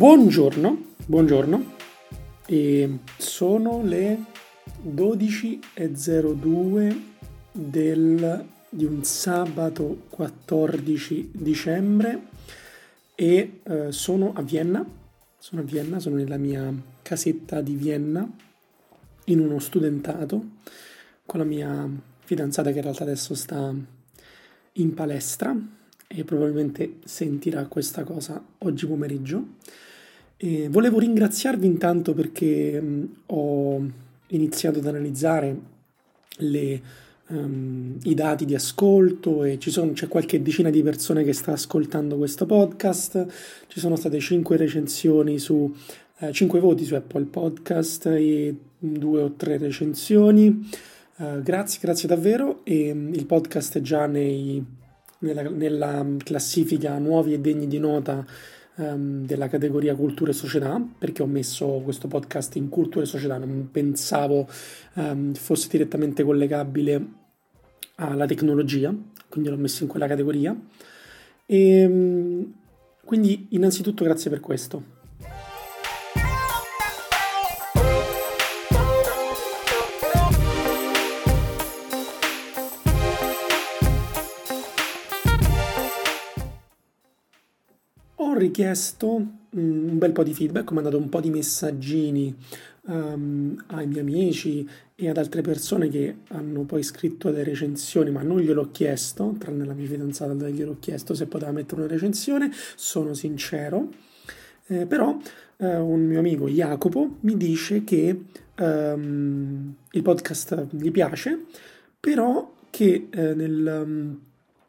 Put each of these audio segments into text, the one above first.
Buongiorno, buongiorno. E sono le 12.02 del, di un sabato 14 dicembre e eh, sono a Vienna. Sono a Vienna, sono nella mia casetta di Vienna in uno studentato con la mia fidanzata che in realtà adesso sta in palestra e probabilmente sentirà questa cosa oggi pomeriggio. E volevo ringraziarvi intanto perché ho iniziato ad analizzare le, um, i dati di ascolto e sono, c'è qualche decina di persone che sta ascoltando questo podcast. Ci sono state 5 recensioni su eh, 5 voti su Apple Podcast e due o tre recensioni. Uh, grazie, grazie davvero. E, il podcast è già nei nella, nella classifica nuovi e degni di nota um, della categoria cultura e società, perché ho messo questo podcast in cultura e società, non pensavo um, fosse direttamente collegabile alla tecnologia, quindi l'ho messo in quella categoria. E, um, quindi innanzitutto grazie per questo. Richiesto un bel po' di feedback, ho mandato un po' di messaggini um, ai miei amici e ad altre persone che hanno poi scritto le recensioni, ma non gliel'ho chiesto, tranne la mia fidanzata gliel'ho chiesto se poteva mettere una recensione, sono sincero. Eh, però eh, un mio amico Jacopo mi dice che um, il podcast gli piace, però che eh, nel, um,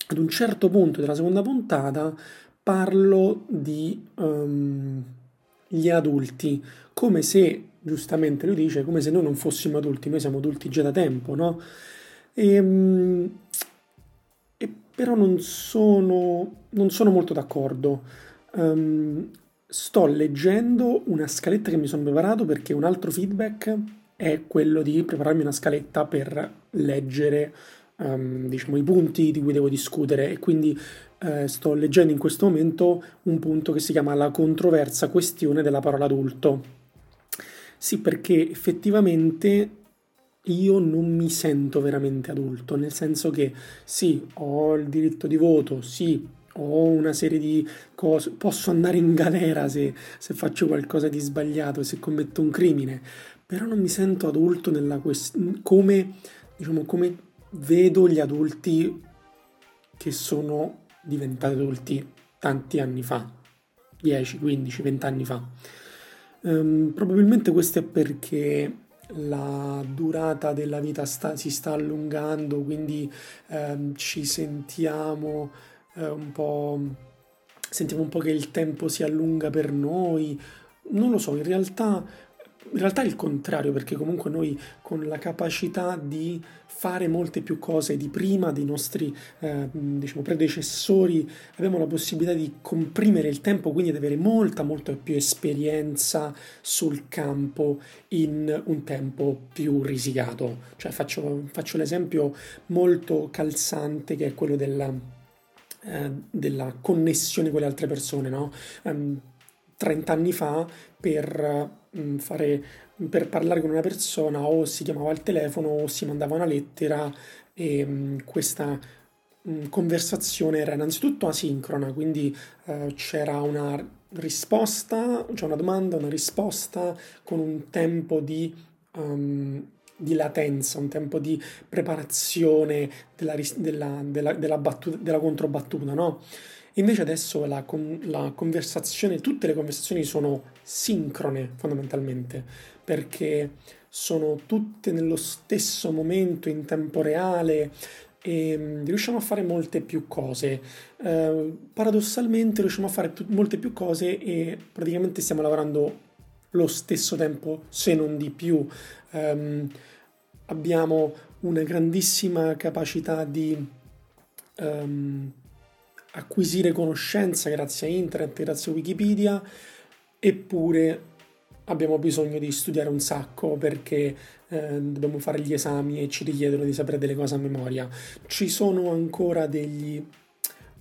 ad un certo punto della seconda puntata parlo di um, gli adulti, come se, giustamente lui dice, come se noi non fossimo adulti, noi siamo adulti già da tempo, no? E, um, e però non sono, non sono molto d'accordo. Um, sto leggendo una scaletta che mi sono preparato perché un altro feedback è quello di prepararmi una scaletta per leggere um, diciamo, i punti di cui devo discutere e quindi eh, sto leggendo in questo momento un punto che si chiama la controversa questione della parola adulto. Sì, perché effettivamente io non mi sento veramente adulto, nel senso che sì, ho il diritto di voto, sì, ho una serie di cose, posso andare in galera se, se faccio qualcosa di sbagliato, se commetto un crimine, però non mi sento adulto quest- come, diciamo, come vedo gli adulti che sono diventati adulti tanti anni fa, 10, 15, 20 anni fa. Um, probabilmente questo è perché la durata della vita sta, si sta allungando, quindi um, ci sentiamo uh, un po'. Sentiamo un po' che il tempo si allunga per noi. Non lo so, in realtà in realtà è il contrario, perché comunque noi con la capacità di fare molte più cose di prima dei nostri eh, diciamo, predecessori abbiamo la possibilità di comprimere il tempo, quindi di avere molta, molta più esperienza sul campo in un tempo più risicato. Cioè faccio, faccio l'esempio molto calzante che è quello della, eh, della connessione con le altre persone, no? Um, ehm, 30 anni fa per fare, per parlare con una persona o si chiamava al telefono o si mandava una lettera e mm, questa mm, conversazione era innanzitutto asincrona, quindi eh, c'era una risposta, cioè una domanda, una risposta con un tempo di, um, di latenza, un tempo di preparazione della, della, della, della, battuta, controbattuta, no? Invece adesso la, la conversazione, tutte le conversazioni sono sincrone fondamentalmente, perché sono tutte nello stesso momento, in tempo reale, e mm, riusciamo a fare molte più cose. Eh, paradossalmente riusciamo a fare t- molte più cose e praticamente stiamo lavorando lo stesso tempo, se non di più. Um, abbiamo una grandissima capacità di um, acquisire conoscenza grazie a internet, grazie a Wikipedia, eppure abbiamo bisogno di studiare un sacco perché eh, dobbiamo fare gli esami e ci richiedono di sapere delle cose a memoria. Ci sono ancora degli,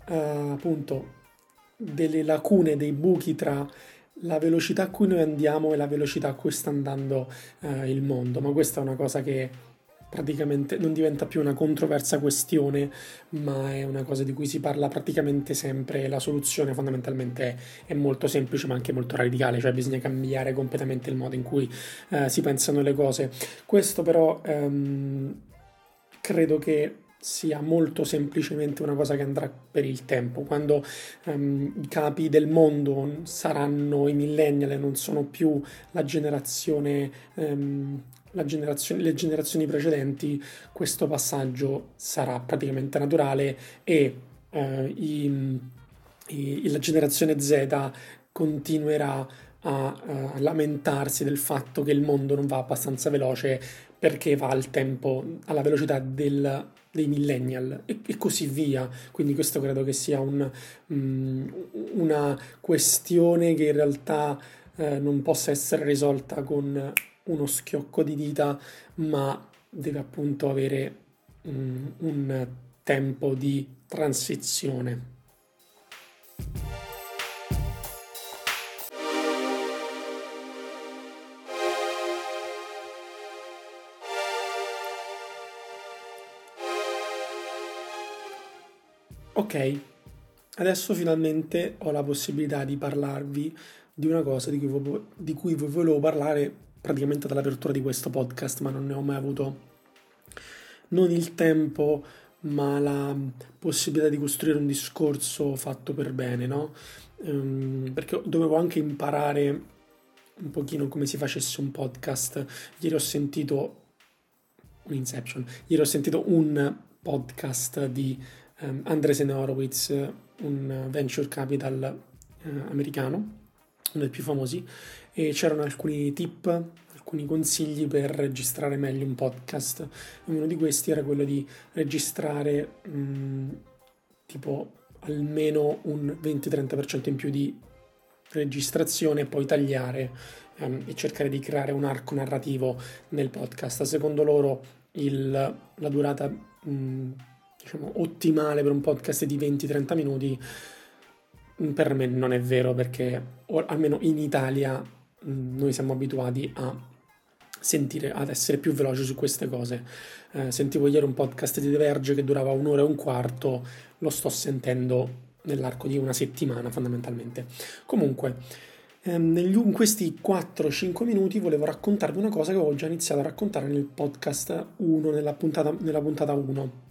uh, appunto, delle lacune, dei buchi tra la velocità a cui noi andiamo e la velocità a cui sta andando eh, il mondo, ma questa è una cosa che praticamente non diventa più una controversa questione, ma è una cosa di cui si parla praticamente sempre. La soluzione fondamentalmente è, molto semplice, ma anche molto radicale, cioè bisogna cambiare completamente il modo in cui eh, si pensano le cose. Questo però ehm, credo che sia molto semplicemente una cosa che andrà per il tempo. Quando um, i capi del mondo saranno i millennial e non sono più la generazione um, generazione, le generazioni precedenti questo passaggio sarà praticamente naturale e eh, i, i, la generazione Z continuerà a, a, lamentarsi del fatto che il mondo non va abbastanza veloce perché va al tempo, alla velocità del, dei millennial e, e, così via. Quindi questo credo che sia un, um, una questione che in realtà eh, non possa essere risolta con uno schiocco di dita, ma deve appunto avere um, un tempo di transizione. Ok, adesso finalmente ho la possibilità di parlarvi di una cosa di cui, di cui volevo parlare praticamente dall'apertura di questo podcast, ma non ne ho mai avuto non il tempo, ma la possibilità di costruire un discorso fatto per bene, no? Um, perché dovevo anche imparare un pochino come si facesse un podcast. Ieri ho sentito un Inception, ieri ho sentito un podcast di um, Andresen Horowitz, un venture capital uh, americano, uno dei più famosi, e c'erano alcuni tip, alcuni consigli per registrare meglio un podcast. Uno di questi era quello di registrare mh, mm, tipo almeno un 20-30% in più di registrazione e poi tagliare um, e cercare di creare un arco narrativo nel podcast. Secondo loro il, la durata mh, mm, diciamo, ottimale per un podcast è di 20-30 minuti. Per me non è vero perché, almeno in Italia, Mm, noi siamo abituati a sentire, ad essere più veloci su queste cose. Eh, sentivo ieri un podcast di The Verge che durava un'ora e un quarto, lo sto sentendo nell'arco di una settimana fondamentalmente. Comunque, ehm, in questi 4-5 minuti volevo raccontarvi una cosa che ho già iniziato a raccontare nel podcast 1, nella puntata, nella puntata 1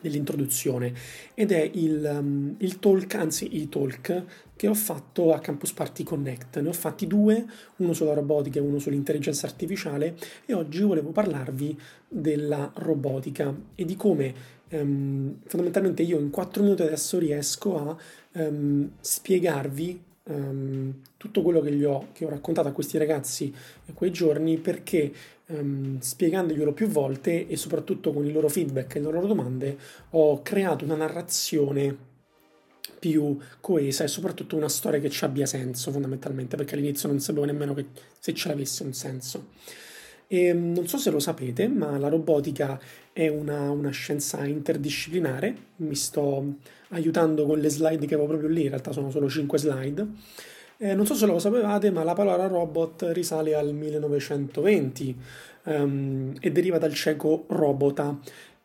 dell'introduzione ed è il, um, il talk, anzi i talk che ho fatto a Campus Party Connect. Ne ho fatti due, uno sulla robotica e uno sull'intelligenza artificiale e oggi volevo parlarvi della robotica e di come um, fondamentalmente io in quattro minuti adesso riesco a um, spiegarvi um, tutto quello che, ho, che ho raccontato a questi ragazzi quei giorni perché um, spiegandoglielo più volte e soprattutto con i loro feedback e le loro domande ho creato una narrazione più coesa e soprattutto una storia che ci abbia senso fondamentalmente perché all'inizio non sapevo nemmeno che, se ce l'avesse un senso. E, ehm, non so se lo sapete, ma la robotica è una, una, scienza interdisciplinare. Mi sto aiutando con le slide che avevo proprio lì, in realtà sono solo 5 slide. Eh, non so se lo sapevate, ma la parola robot risale al 1920 um, e deriva dal ceco robota,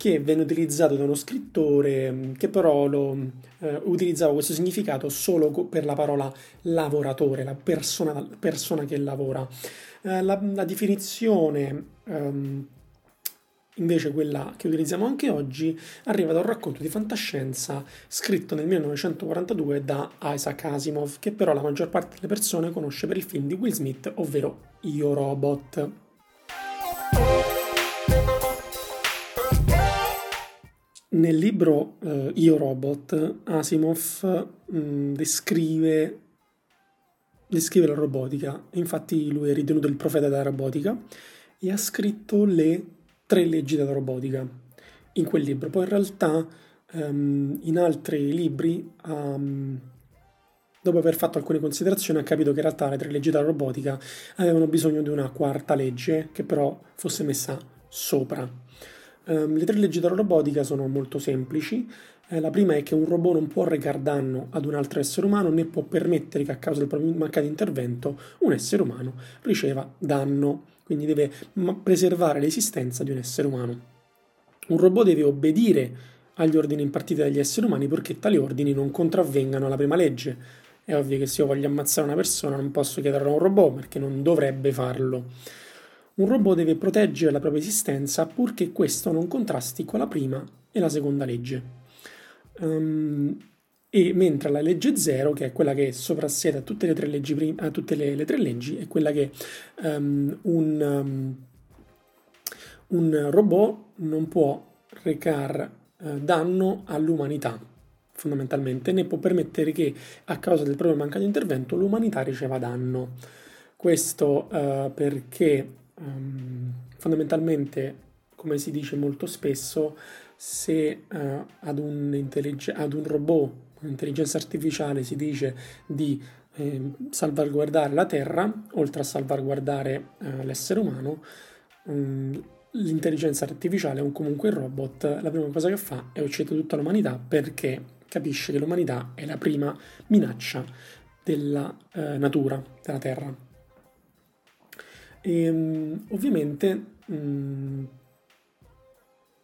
che venne utilizzato da uno scrittore mm, che però lo, eh, utilizzava questo significato solo per la parola lavoratore, la persona, persona che lavora. Eh, la, la, definizione um, Invece quella che utilizziamo anche oggi arriva da un racconto di fantascienza scritto nel 1942 da Isaac Asimov, che però la maggior parte delle persone conosce per il film di Will Smith, ovvero Io Robot. Nel libro uh, Io Robot, Asimov mh, mm, descrive, descrive la robotica, infatti lui è ritenuto il profeta della robotica e ha scritto le tre leggi della robotica in quel libro. Poi in realtà um, in altri libri, um, dopo aver fatto alcune considerazioni, ha capito che in realtà le tre leggi della robotica avevano bisogno di una quarta legge che però fosse messa sopra. Um, le tre leggi della robotica sono molto semplici Eh, la prima è che un robot non può recare danno ad un altro essere umano né può permettere che a causa del proprio mancato intervento un essere umano riceva danno, quindi deve preservare l'esistenza di un essere umano. Un robot deve obbedire agli ordini impartiti dagli esseri umani perché tali ordini non contravvengano alla prima legge. È ovvio che se io voglio ammazzare una persona non posso chiederlo a un robot perché non dovrebbe farlo. Un robot deve proteggere la propria esistenza purché questo non contrasti con la prima e la seconda legge. Um, e mentre la legge 0, che è quella che soprassiede a tutte le tre leggi, a tutte le, le tre leggi, è quella che um, un, um, un, robot non può recare uh, danno all'umanità, fondamentalmente, né può permettere che a causa del proprio mancato intervento l'umanità riceva danno. Questo uh, perché fondamentalmente, come si dice molto spesso, se uh, ad, un ad, un robot, un'intelligenza artificiale, si dice di eh, salvaguardare la Terra, oltre a salvaguardare uh, l'essere umano, um, l'intelligenza artificiale o comunque il robot, la prima cosa che fa è uccidere tutta l'umanità perché capisce che l'umanità è la prima minaccia della uh, natura, della Terra. E um, ovviamente um,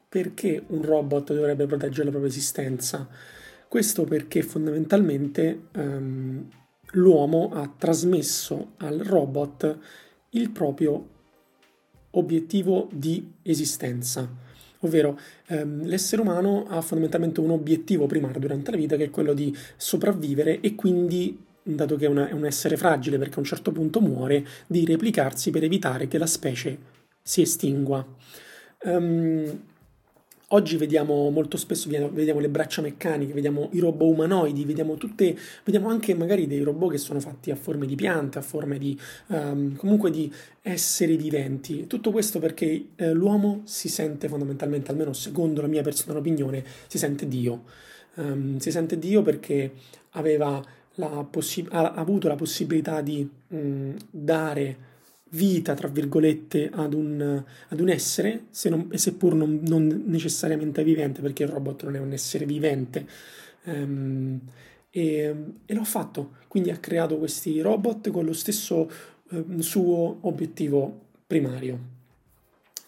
perché un robot dovrebbe proteggere la propria esistenza? Questo perché fondamentalmente um, l'uomo ha trasmesso al robot il proprio obiettivo di esistenza. Ovvero ehm, l'essere umano ha fondamentalmente un obiettivo primario durante la vita che è quello di sopravvivere e quindi, dato che è, una, è un essere fragile perché a un certo punto muore, di replicarsi per evitare che la specie si estingua. Um, Oggi vediamo molto spesso vediamo le braccia meccaniche, vediamo i robot umanoidi, vediamo, tutte, vediamo anche magari dei robot che sono fatti a forme di piante, a forme di um, comunque di esseri viventi. Tutto questo perché eh, l'uomo si sente fondamentalmente, almeno secondo la mia personale opinione, si sente Dio. Um, si sente Dio perché aveva possi- ha avuto la possibilità di mh, dare vita, tra virgolette, ad un, ad un essere, se non, seppur non, non, necessariamente vivente, perché il robot non è un essere vivente. Um, e, e, l'ho fatto, quindi ha creato questi robot con lo stesso um, suo obiettivo primario.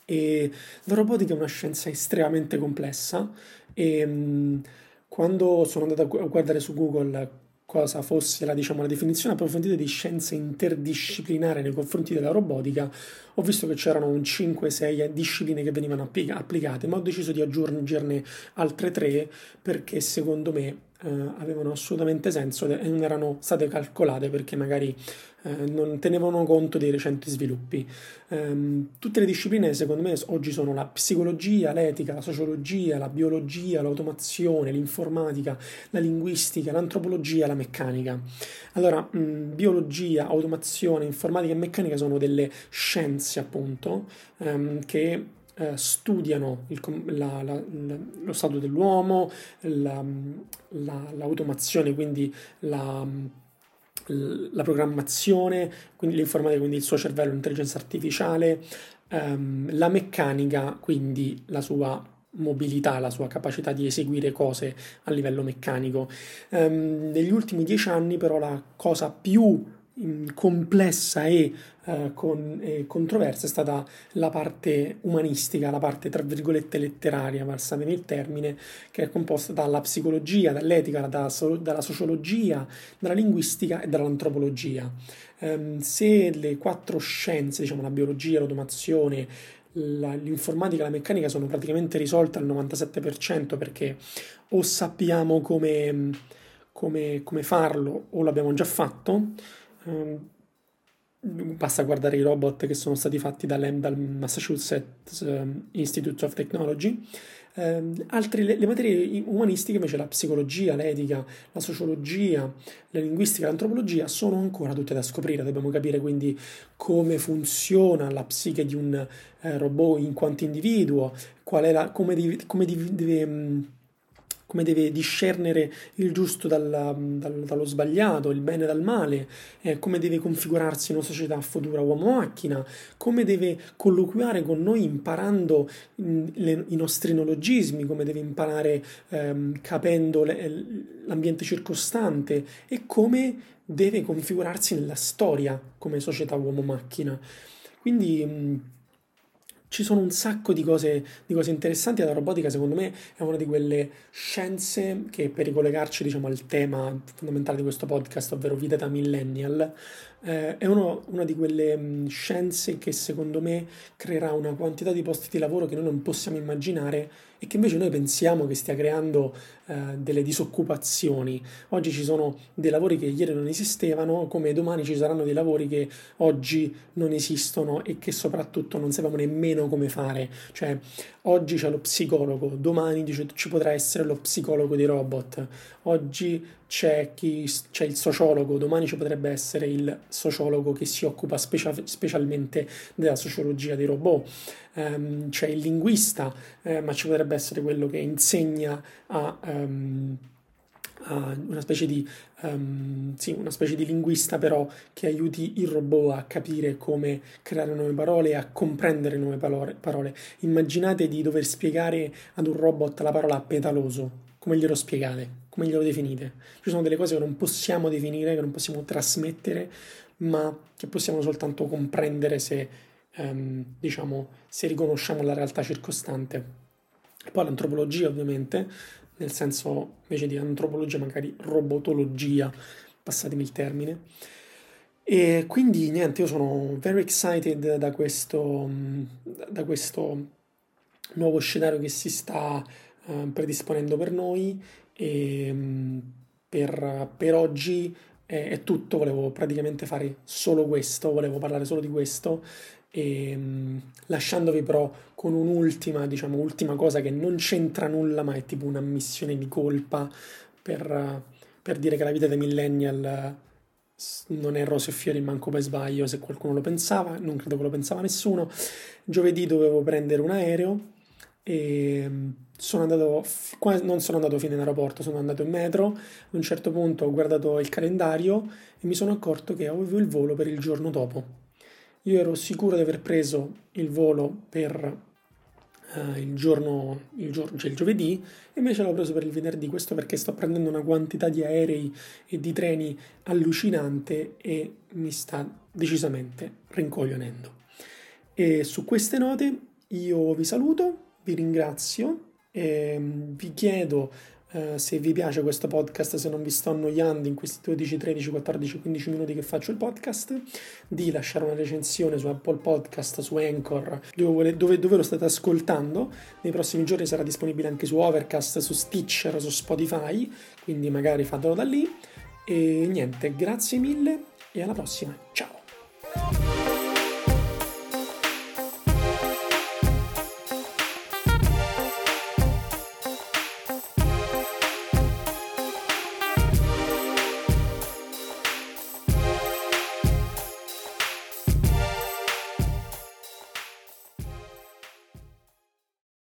E la robotica è una scienza estremamente complessa e um, quando sono andato a guardare su Google cosa fosse la, diciamo, la definizione approfondita di scienza interdisciplinare nei confronti della robotica, ho visto che c'erano un 5-6 discipline che venivano applicate, ma ho deciso di aggiungerne altre tre perché secondo me eh, avevano assolutamente senso e non erano state calcolate perché magari eh, non tenevano conto dei recenti sviluppi. Um, tutte le discipline, secondo me, oggi sono la psicologia, l'etica, la sociologia, la biologia, l'automazione, l'informatica, la linguistica, l'antropologia, la meccanica. Allora, mh, biologia, automazione, informatica e meccanica sono delle scienze, appunto, um, che eh, studiano il, la, la, la, lo stato dell'uomo, l'automazione, quindi la, programmazione, quindi l'informatica, quindi il suo cervello, l'intelligenza artificiale, ehm, la meccanica, quindi la sua mobilità, la sua capacità di eseguire cose a livello meccanico. Um, negli ultimi dieci anni però la cosa più complessa e, uh, con, e, controversa è stata la parte umanistica, la parte tra virgolette letteraria, passatemi il termine, che è composta dalla psicologia, dall'etica, dalla, dalla sociologia, dalla linguistica e dall'antropologia. Um, se le quattro scienze, diciamo la biologia, l'automazione, la, l'informatica e la meccanica sono praticamente risolte al 97% perché o sappiamo come, come, come farlo o l'abbiamo già fatto, Um, basta guardare i robot che sono stati fatti dal, dal Massachusetts um, Institute of Technology. Um, altre, le, le, materie umanistiche, invece, la psicologia, l'etica, la sociologia, la linguistica, l'antropologia, sono ancora tutte da scoprire. Dobbiamo capire quindi come funziona la psiche di un eh, robot in quanto individuo, la, come, deve, come deve, come deve discernere il giusto dal, dal, dallo sbagliato, il bene dal male, eh, come deve configurarsi una società futura uomo-macchina, come deve colloquiare con noi imparando mh, le, i nostri neologismi, come deve imparare ehm, capendo le, l'ambiente circostante e come deve configurarsi nella storia come società uomo-macchina. Quindi mh, ci sono un sacco di cose, di cose, interessanti. La robotica, secondo me, è una di quelle scienze che, per ricollegarci diciamo, al tema fondamentale di questo podcast, ovvero vita da millennial, eh, è uno, una di quelle mh, scienze che, secondo me, creerà una quantità di posti di lavoro che noi non possiamo immaginare e che invece noi pensiamo che stia creando eh, delle disoccupazioni. Oggi ci sono dei lavori che ieri non esistevano, come domani ci saranno dei lavori che oggi non esistono e che soprattutto non sappiamo nemmeno come fare. Cioè, oggi c'è lo psicologo, domani dice, ci potrà essere lo psicologo dei robot, oggi c'è, chi, c'è il sociologo, domani ci potrebbe essere il sociologo che si occupa specia- specialmente della sociologia dei robot um, c'è il linguista, eh, ma ci potrebbe essere quello che insegna a, um, una, specie di, um, sì, una specie di linguista però che aiuti il robot a capire come creare nuove parole e a comprendere nuove parole. Immaginate di dover spiegare ad un robot la parola petaloso, come glielo spiegate? Come glielo definite? Ci sono delle cose che non possiamo definire, che non possiamo trasmettere, ma che possiamo soltanto comprendere se ehm, diciamo, se riconosciamo la realtà circostante. E poi l'antropologia, ovviamente, nel senso invece di antropologia, magari robotologia, passatemi il termine. E quindi niente, io sono very excited da questo, da questo nuovo scenario che si sta uh, predisponendo per noi e um, per, per oggi è, è, tutto, volevo praticamente fare solo questo, volevo parlare solo di questo e, ehm, lasciandovi però con un'ultima, diciamo, ultima cosa che non c'entra nulla, ma è tipo una missione di colpa per, per dire che la vita dei millennial non è rose e fiori manco per sbaglio se qualcuno lo pensava, non credo che lo pensava nessuno. Giovedì dovevo prendere un aereo e ehm, sono andato, non sono andato fino in aeroporto, sono andato in metro. A un certo punto ho guardato il calendario e mi sono accorto che avevo il volo per il giorno dopo. Io ero sicuro di aver preso il volo per uh, il, giorno, il, giorno, cioè il giovedì, invece l'ho preso per il venerdì. Questo perché sto prendendo una quantità di aerei e di treni allucinante e mi sta decisamente rincoglionendo. E su queste note io vi saluto, vi ringrazio e vi chiedo Uh, se vi piace questo podcast, se non vi sto annoiando in questi 12, 13, 14, 15 minuti che faccio il podcast, di lasciare una recensione su Apple Podcast, su Anchor, dove, dove, dove, lo state ascoltando. Nei prossimi giorni sarà disponibile anche su Overcast, su Stitcher, su Spotify, quindi magari fatelo da lì. E niente, grazie mille e alla prossima. Ciao!